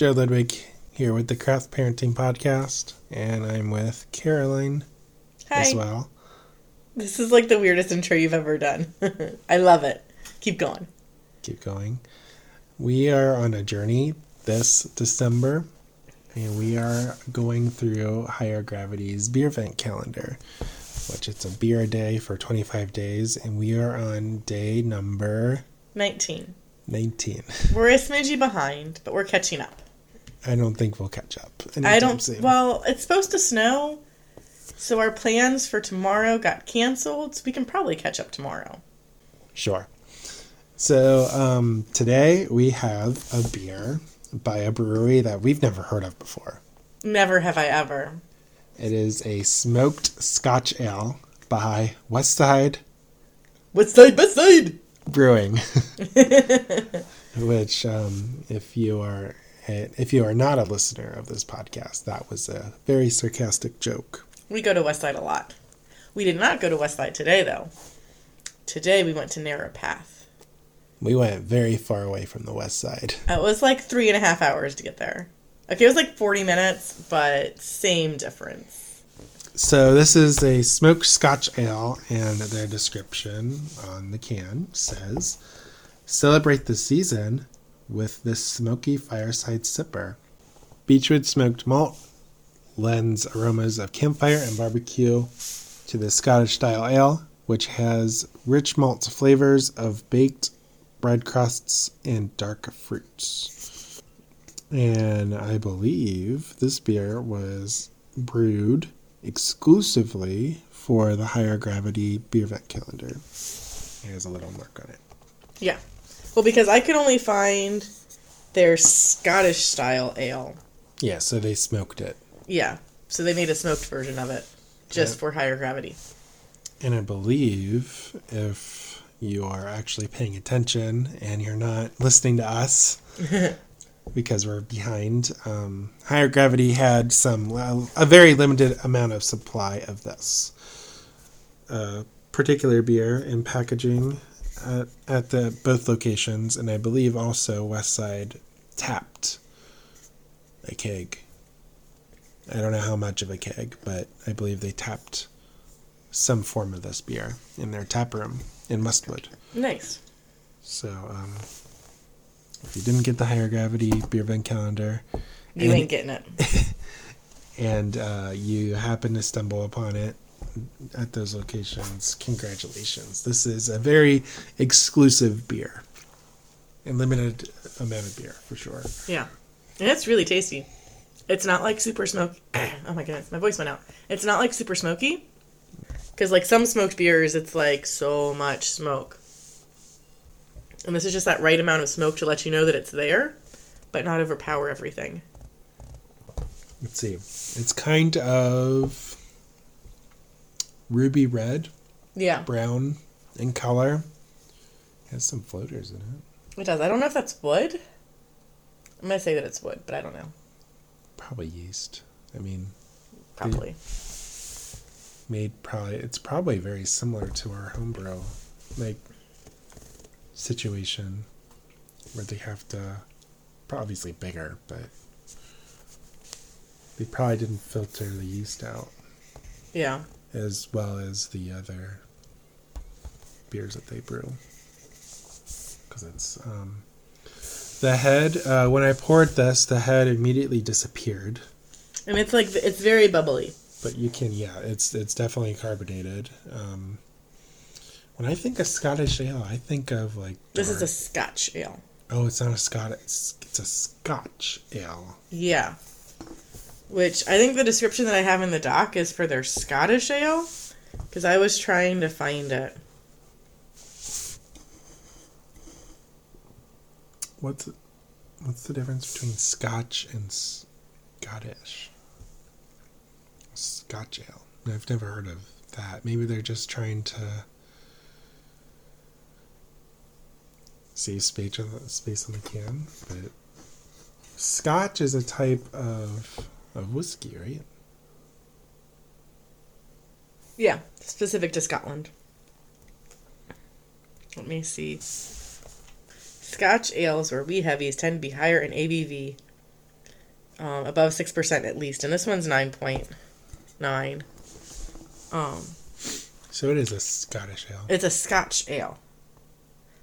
Joe Ludwig here with the Craft Parenting Podcast, and I'm with Caroline Hi. as well. This is like the weirdest intro you've ever done. I love it. Keep going. Keep going. We are on a journey this December, and we are going through Higher Gravity's beer vent calendar, which it's a beer a day for 25 days, and we are on day number 19. 19. We're a smidgy behind, but we're catching up. I don't think we'll catch up. I don't. soon. Well, it's supposed to snow, so our plans for tomorrow got canceled, so we can probably catch up tomorrow. Sure. So um, today we have a beer by a brewery that we've never heard of before. Never have I ever. It is a smoked Scotch ale by Westside Westside, Westside? Brewing, which, um, if you are if you are not a listener of this podcast, that was a very sarcastic joke. We go to Westside a lot. We did not go to Westside today, though. Today we went to Narrow Path. We went very far away from the West Side. It was like three and a half hours to get there. Okay, it was like 40 minutes, but same difference. So this is a smoked Scotch ale, and their description on the can says, "Celebrate the season with this smoky fireside sipper. Beechwood smoked malt lends aromas of campfire and barbecue to the Scottish style ale, which has rich malt flavors of baked bread crusts and dark fruits." And I believe this beer was brewed exclusively for the higher gravity beer vet calendar. It has a little mark on it. Yeah. Well, because I could only find their Scottish style ale. Yeah, so they smoked it. Yeah. So they made a smoked version of it just Yeah. for higher gravity. And I believe if you are actually paying attention and you're not listening to us because we're behind, um, higher gravity had some a very limited amount of supply of this uh, particular beer in packaging at, at the both locations, and I believe also Westside tapped a keg. I don't know how much of a keg, but I believe they tapped some form of this beer in their tap room in Westwood. Nice. So, um, if you didn't get the higher gravity beer vent calendar, You And- ain't getting it. and uh, you happen to stumble upon it at those locations, congratulations. This is a very exclusive beer, and limited amount of beer for sure. Yeah. And it's really tasty. It's not like super smoky. oh my goodness, my voice went out. It's not like super smoky. Because, like, some smoked beers, it's like so much smoke. And this is just that right amount of smoke to let you know that it's there, but not overpower everything. Let's see. It's kind of ruby red, Yeah, brown in color. has some floaters in it. it does. I don't know if that's wood. I'm going to say that it's wood, but I don't know. Probably yeast. I mean, Probably. made probably it's probably very similar to our homebrew like situation where they have to obviously bigger but they probably didn't filter the yeast out Yeah. As well as the other beers that they brew because it's um the head uh, when i poured this the head immediately disappeared And it's like, it's very bubbly. but you can yeah it's it's definitely carbonated um when i think of scottish ale i think of like This is a scotch ale. oh it's not a scotch it's, it's a scotch ale Yeah. Which I think the description that I have in the doc is for their Scottish ale. Because I was trying to find it. what's what's the difference between scotch and scottish scotch ale i've never heard of that maybe they're just trying to save space on the space on the can but scotch is a type of of whiskey right Yeah, specific to Scotland. Let me see. Scotch ales or wee heavies tend to be higher in ABV um, above six percent at least, and this one's nine point nine. Um, So it is a Scottish ale. it's a Scotch ale.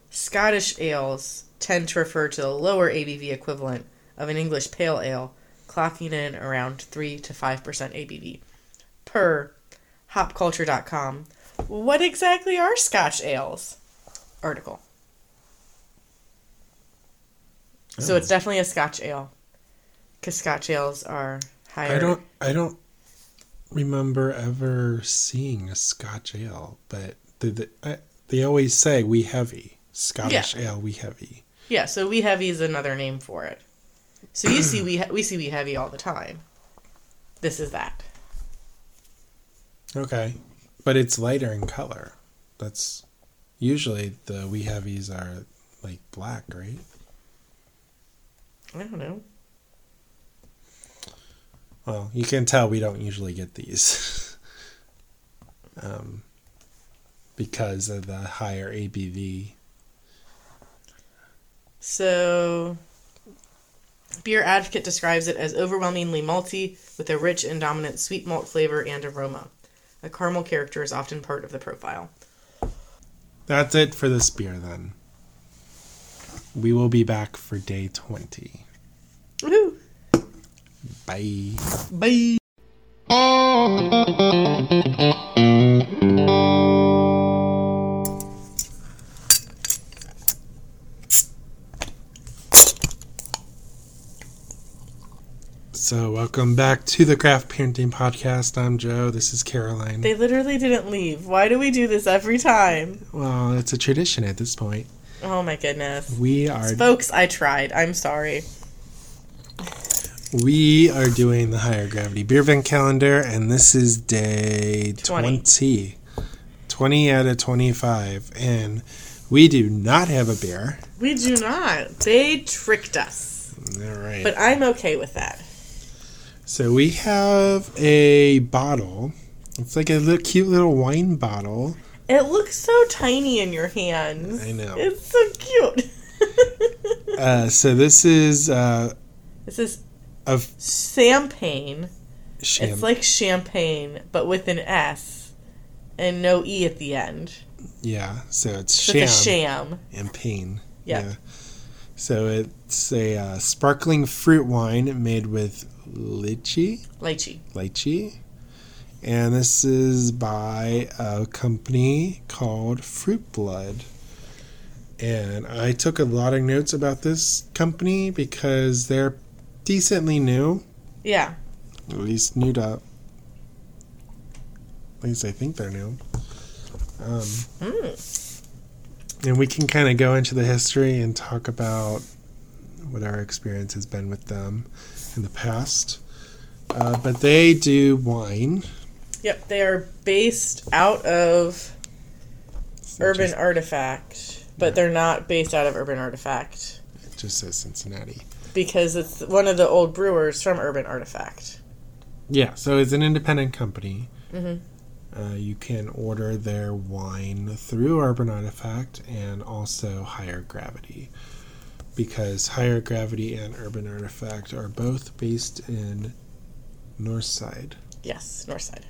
Scottish ales tend to refer to the lower ABV equivalent of an English pale ale, clocking in around 3 to 5% ABV. Per hopculture.com, what exactly are Scotch ales? Article. So Oh. it's definitely a Scotch ale. Because Scotch ales are higher. I don't. I don't remember ever seeing a Scotch ale, but the, the, I, they always say "we heavy." Scottish ale, we heavy. Yeah, so we heavy is another name for it. So you see we we see we heavy all the time. This is that. Okay, but it's lighter in color. That's usually the we heavies are like black, right? I don't know. Well, you can tell we don't usually get these. um, because of the higher ABV. So Beer Advocate describes it as overwhelmingly malty with a rich and dominant sweet malt flavor and aroma. A caramel character is often part of the profile. That's it for this beer then. We will be back for day 20. Woohoo! Bye. Bye. Welcome back to the Craft Parenting Podcast. I'm Joe. This is Caroline. They literally didn't leave. Why do we do this every time? well, it's a tradition at this point. Oh my goodness. We are Folks, I tried. I'm sorry. we are doing the higher gravity beer vent calendar, and this is day 20. 20. 20 out of 25. And we do not have a beer. We do not. They tricked us. All right. But I'm okay with that. So we have a bottle. It's like a little cute little wine bottle. It looks so tiny in your hands. I know. It's so cute. Uh, so this is uh, this is of champagne. sham. It's like champagne, but with an S and no E at the end. yeah. So it's So sham, it's a sham. and pain. Yep. Yeah. So it's a uh, sparkling fruit wine made with lychee, Lychee. lychee, and this is by a company called Fruit Blood. And I took a lot of notes about this company because they're decently new. Yeah. At least new to. At least I think they're new. Um, Mm. and we can kind of go into the history and talk about what our experience has been with them in the past. Uh, but they do wine. Yep. They are based out of Urban just, Artifact, but they're not based out of Urban Artifact it just says Cincinnati. because it's one of the old brewers from Urban Artifact. Yeah, so it's an independent company. Mhm. Uh, you can order their wine through Urban Artifact and also Higher Gravity. Because Higher Gravity and Urban Artifact are both based in Northside. Yes, Northside.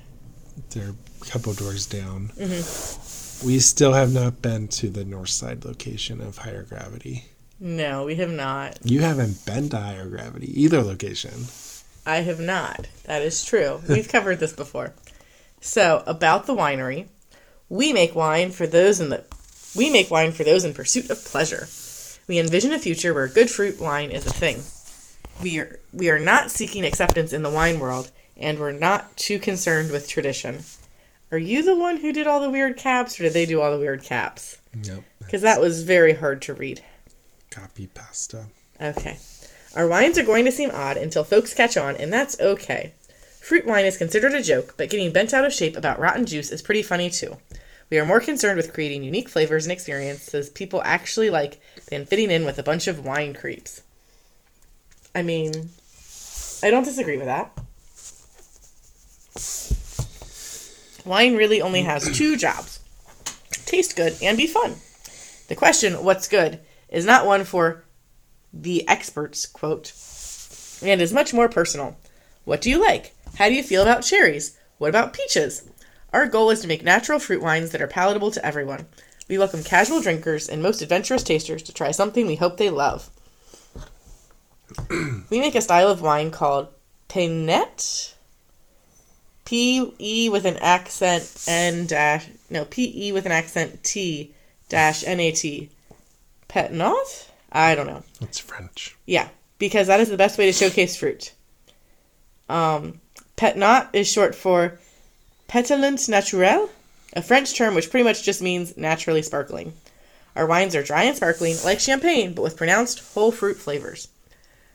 They're a couple doors down. Mhm. We still have not been to the Northside location of Higher Gravity. No, we have not. You haven't been to Higher Gravity, either location. I have not. That is true. We've covered this before. So, about the winery, we make wine for those in the we make wine for those in pursuit of pleasure. We envision a future where good fruit wine is a thing. We are we are not seeking acceptance in the wine world, and we're not too concerned with tradition. Are you the one who did all the weird caps, or did they do all the weird caps? Nope. Because that was very hard to read. Copy pasta. Okay. Our wines are going to seem odd until folks catch on, and that's okay. Fruit wine is considered a joke, but getting bent out of shape about rotten juice is pretty funny too. We are more concerned with creating unique flavors and experiences people actually like than fitting in with a bunch of wine creeps. I mean, I don't disagree with that. Wine really only has two jobs taste good and be fun. The question, what's good, is not one for the experts, quote, and is much more personal. What do you like? How do you feel about cherries? What about peaches? Our goal is to make natural fruit wines that are palatable to everyone. We welcome casual drinkers and most adventurous tasters to try something we hope they love. we make a style of wine called Penet. P E with an accent N dash no P E with an accent T dash N A T. Petnot? I don't know. It's French. Yeah, because that is the best way to showcase fruit. Um, Petnot is short for Pétillant Naturel, a French term which pretty much just means naturally sparkling. Our wines are dry and sparkling, like champagne, but with pronounced whole fruit flavors.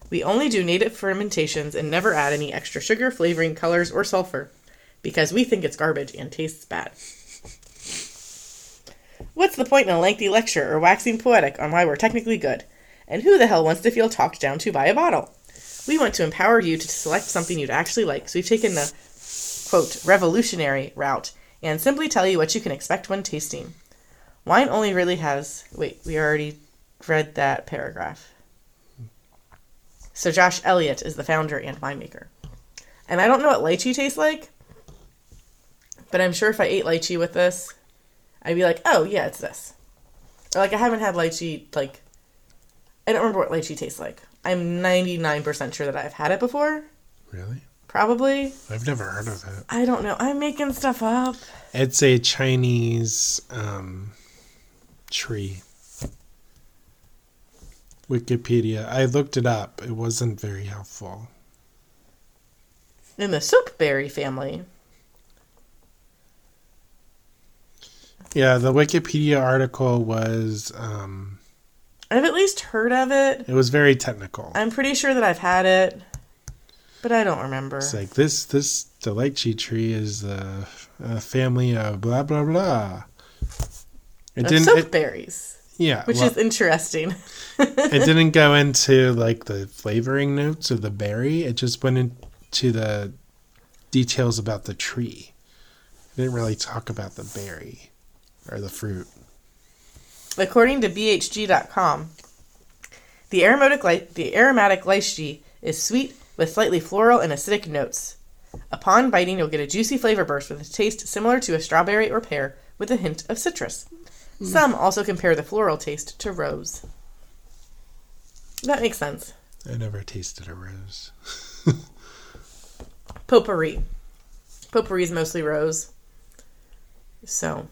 We only do native fermentations and never add any extra sugar, flavoring, colors, or sulfur, because we think it's garbage and tastes bad. What's the point in a lengthy lecture or waxing poetic on why we're technically good? And who the hell wants to feel talked down to by a bottle? We want to empower you to select something you'd actually like, so we've taken the quote revolutionary route and simply tell you what you can expect when tasting. Wine only really has wait, we already read that paragraph. So Josh Elliott is the founder and winemaker. And I don't know what lychee tastes like, but I'm sure if I ate lychee with this, I'd be like, oh yeah, it's this. Or like I haven't had lychee like I don't remember what lychee tastes like. I'm 99% sure that I've had it before. Really? Probably. I've never heard of it. I don't know. I'm making stuff up. It's a Chinese um, tree. Wikipedia. I looked it up. It wasn't very helpful. In the soapberry family. Yeah, the Wikipedia article was um, I've at least heard of it. it was very technical. I'm pretty sure that I've had it, but I don't remember. It's like this this the tree is a, uh, family of blah blah blah. It Of didn't. It, soapberries, yeah, which well, is interesting. it didn't go into like the flavoring notes of the berry. It just went into the details about the tree. It didn't really talk about the berry or the fruit. According to BHG.com, the aromatic, li- the aromatic lychee is sweet with slightly floral and acidic notes. Upon biting, you'll get a juicy flavor burst with a taste similar to a strawberry or pear with a hint of citrus. Some also compare the floral taste to rose. That makes sense. I never tasted a rose. Potpourri. Potpourri is mostly rose. So,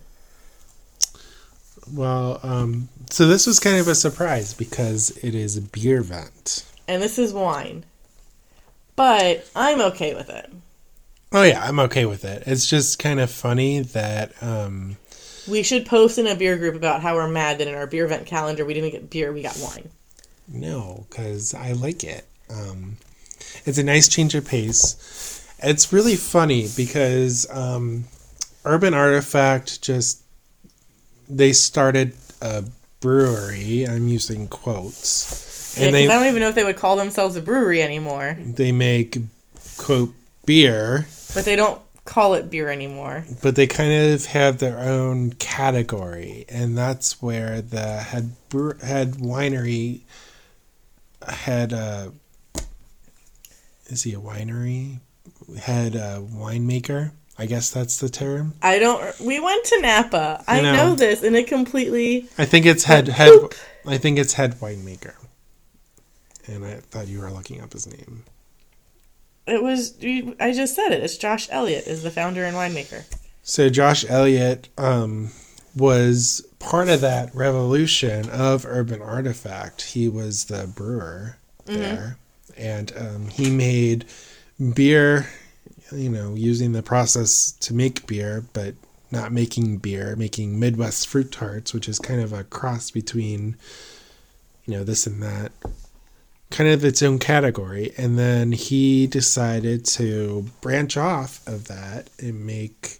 Well, um, so this was kind of a surprise because it is a beer vent. and this is wine. But I'm okay with it. Oh yeah, I'm okay with it. It's just kind of funny that um, We should post in a beer group about how we're mad that in our beer event calendar we didn't get beer, we got wine. No, because I like it. Um, it's a nice change of pace. It's really funny because um, Urban Artifact just they started a brewery. I'm using quotes, Yeah, and 'cause I don't even know if they would call themselves a brewery anymore. they make quote beer, But they don't call it beer anymore. but they kind of have their own category, and that's where the head head winery had a. Is he a winery? Head a winemaker. I guess that's the term. I don't. We went to Napa. I, I know. know. this, and it completely. I think it's head head. poop. I think it's head winemaker. And I thought you were looking up his name. It was. I just said it. It's Josh Elliott is the founder and winemaker. So Josh Elliott um, was part of that revolution of Urban Artifact. He was the brewer there, and um, he made beer. You know, using the process to make beer, but not making beer, making Midwest fruit tarts, which is kind of a cross between, you know, this and that. Kind of its own category. And then he decided to branch off of that and make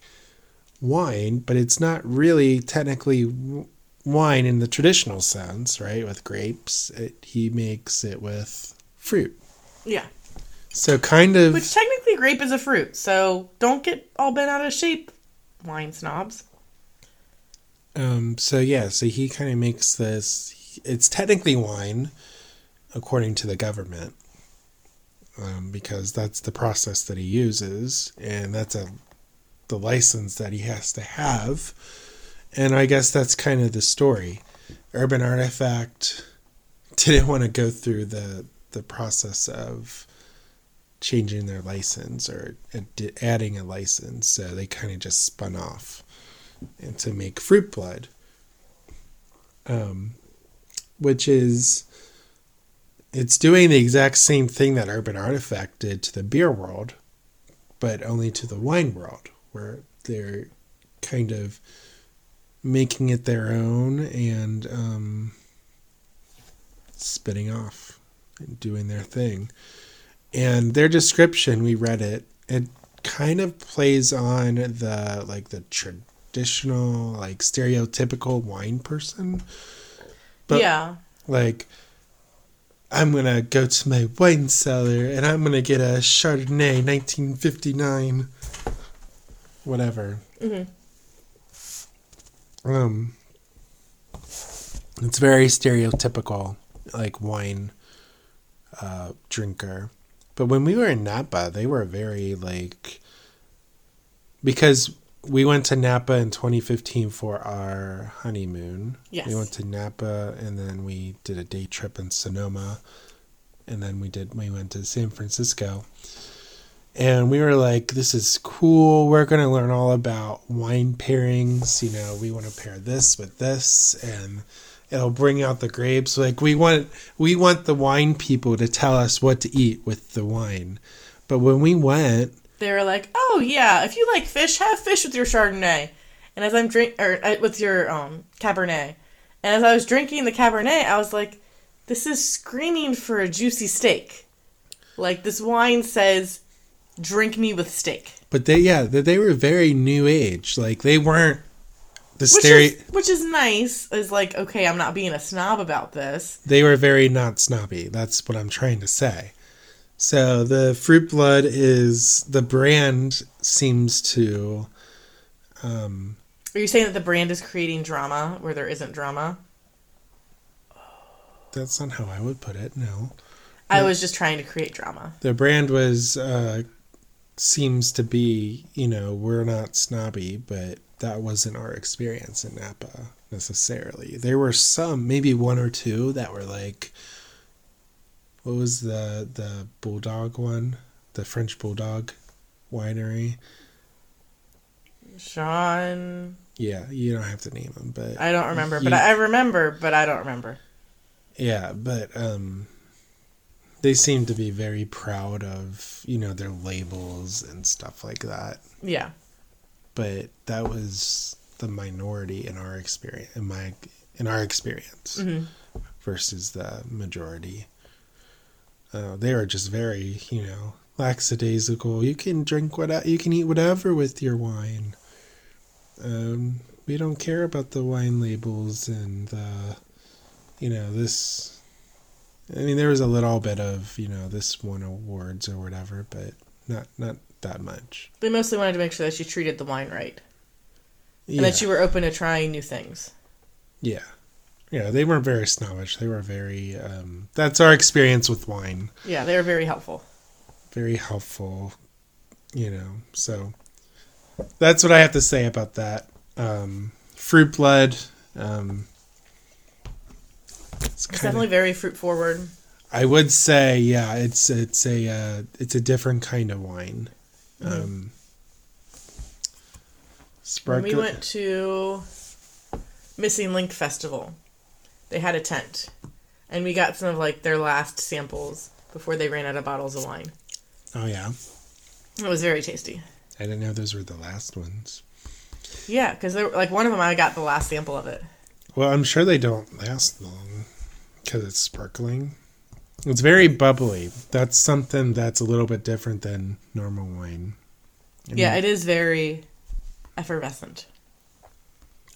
wine, but it's not really technically w- wine in the traditional sense, right? With grapes, it, he makes it with fruit. Yeah. So kind of Which technically grape is a fruit, so don't get all bent out of shape, wine snobs. um so yeah, so he kind of makes this it's technically wine according to the government. um, because that's the process that he uses, and that's a the license that he has to have. And I guess that's kind of the story. Urban Artifact didn't want to go through the the process of changing their license or adding a license, so they kind of just spun off and to make Fruit Blood, um, which is it's doing the exact same thing that Urban Artifact did to the beer world, but only to the wine world, where they're kind of making it their own and um, spitting off and doing their thing. And their description, we read it, it kind of plays on the like the traditional, like stereotypical wine person. But yeah. like I'm gonna go to my wine cellar and I'm gonna get a Chardonnay 1959, whatever. Mhm. Um, it's very stereotypical, like wine uh, drinker. But when we were in Napa, they were very like because we went to Napa in 2015 for our honeymoon. Yes. We went to Napa and then we did a day trip in Sonoma and then we did we went to San Francisco. And we were like, this is cool. We're going to learn all about wine pairings. You know, we want to pair this with this and it'll bring out the grapes. Like we want we want the wine people to tell us what to eat with the wine. But when we went, They were like, "Oh yeah, if you like fish, have fish with your Chardonnay." And as I'm drink or uh, with your um Cabernet, and as I was drinking the Cabernet, I was like, "This is screaming for a juicy steak." Like this wine says, "Drink me with steak," but they yeah, they, they were very new age. Like they weren't the which stereo which is nice. Is like, okay, I'm not being a snob about this. they were very not snobby. That's what I'm trying to say. So the fruit blood is the brand seems to um Are you saying that the brand is creating drama where there isn't drama? that's not how I would put it. No. I was just trying to create drama. The brand was uh seems to be, you know, we're not snobby, but that wasn't our experience in Napa necessarily. There were some, maybe one or two that were like what was the the bulldog one? The French bulldog winery. Sean, Yeah, you don't have to name them, but I don't remember, but You- I, I remember, but I don't remember. Yeah, but um they seem to be very proud of, you know, their labels and stuff like that. Yeah. But that was the minority in our experience in my in our experience hmm versus the majority. Uh, they are just very, you know, lackadaisical. You can drink what you can eat whatever with your wine. Um, we don't care about the wine labels and the, you know, this. I mean, there was a little bit of you know this won awards or whatever, but not not that much. They mostly wanted to make sure that you treated the wine right and Yeah, that you were open to trying new things. yeah, yeah. They weren't very snobbish. They were very. Um, that's our experience with wine. Yeah, they were very helpful. very helpful, you know. So that's what I have to say about that. Um, fruit blood. Um, it's It's kinda- definitely very fruit forward. I would say, yeah, it's it's a uh, it's a different kind of wine. Um, When sparkle. we went to Missing Link Festival, they had a tent, and we got some of like their last samples before they ran out of bottles of wine. oh yeah, It was very tasty. I didn't know those were the last ones. Yeah, because like one of them, I got the last sample of it. Well, I'm sure they don't last long because it's sparkling. It's very bubbly. That's something that's a little bit different than normal wine. I Yeah, mean, it is very effervescent.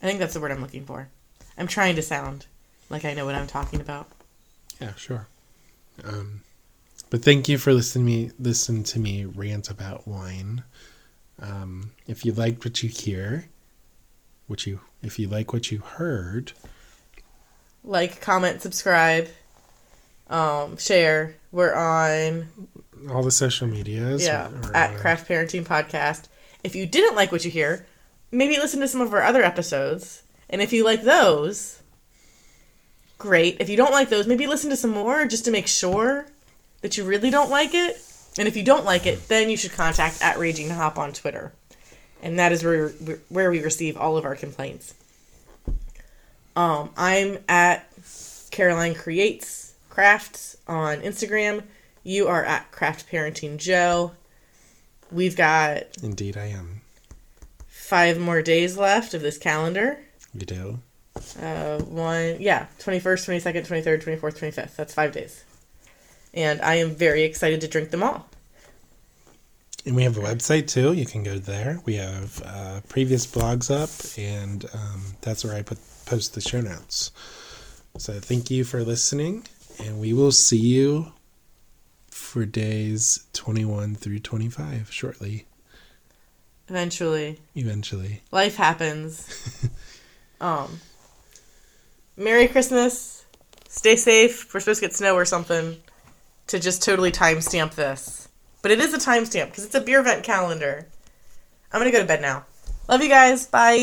I think that's the word I'm looking for. I'm trying to sound like I know what I'm talking about. yeah, sure. Um, but thank you for listening me listen to me rant about wine. Um, if you liked what you hear, what you if you like what you heard, Like, comment, subscribe, Um, share. We're on All the social medias. yeah or, at Craft Parenting Podcast. If you didn't like what you hear, maybe listen to some of our other episodes. And if you like those, great. If you don't like those, maybe listen to some more just to make sure that you really don't like it. And if you don't like it, then you should contact at Raging Hop on Twitter. And that is where where we receive all of our complaints. Um, I'm at Caroline Creates Crafts on Instagram. You are at Craft Parenting Joe. We've got Indeed, I am. five more days left of this calendar. You do. Uh, one, yeah, 21st, 22nd, 23rd, 24th, 25th. That's five days. And I am very excited to drink them all. And we have a website too. You can go there. We have uh, previous blogs up, and um, that's where I put post the show notes. So thank you for listening, and we will see you for days 21 through 25 shortly, Eventually, eventually. life happens. um, Merry Christmas. Stay safe. We're supposed to get snow or something to just totally timestamp this. But it is a timestamp because it's a beer vent calendar. I'm going to go to bed now. Love you guys. Bye.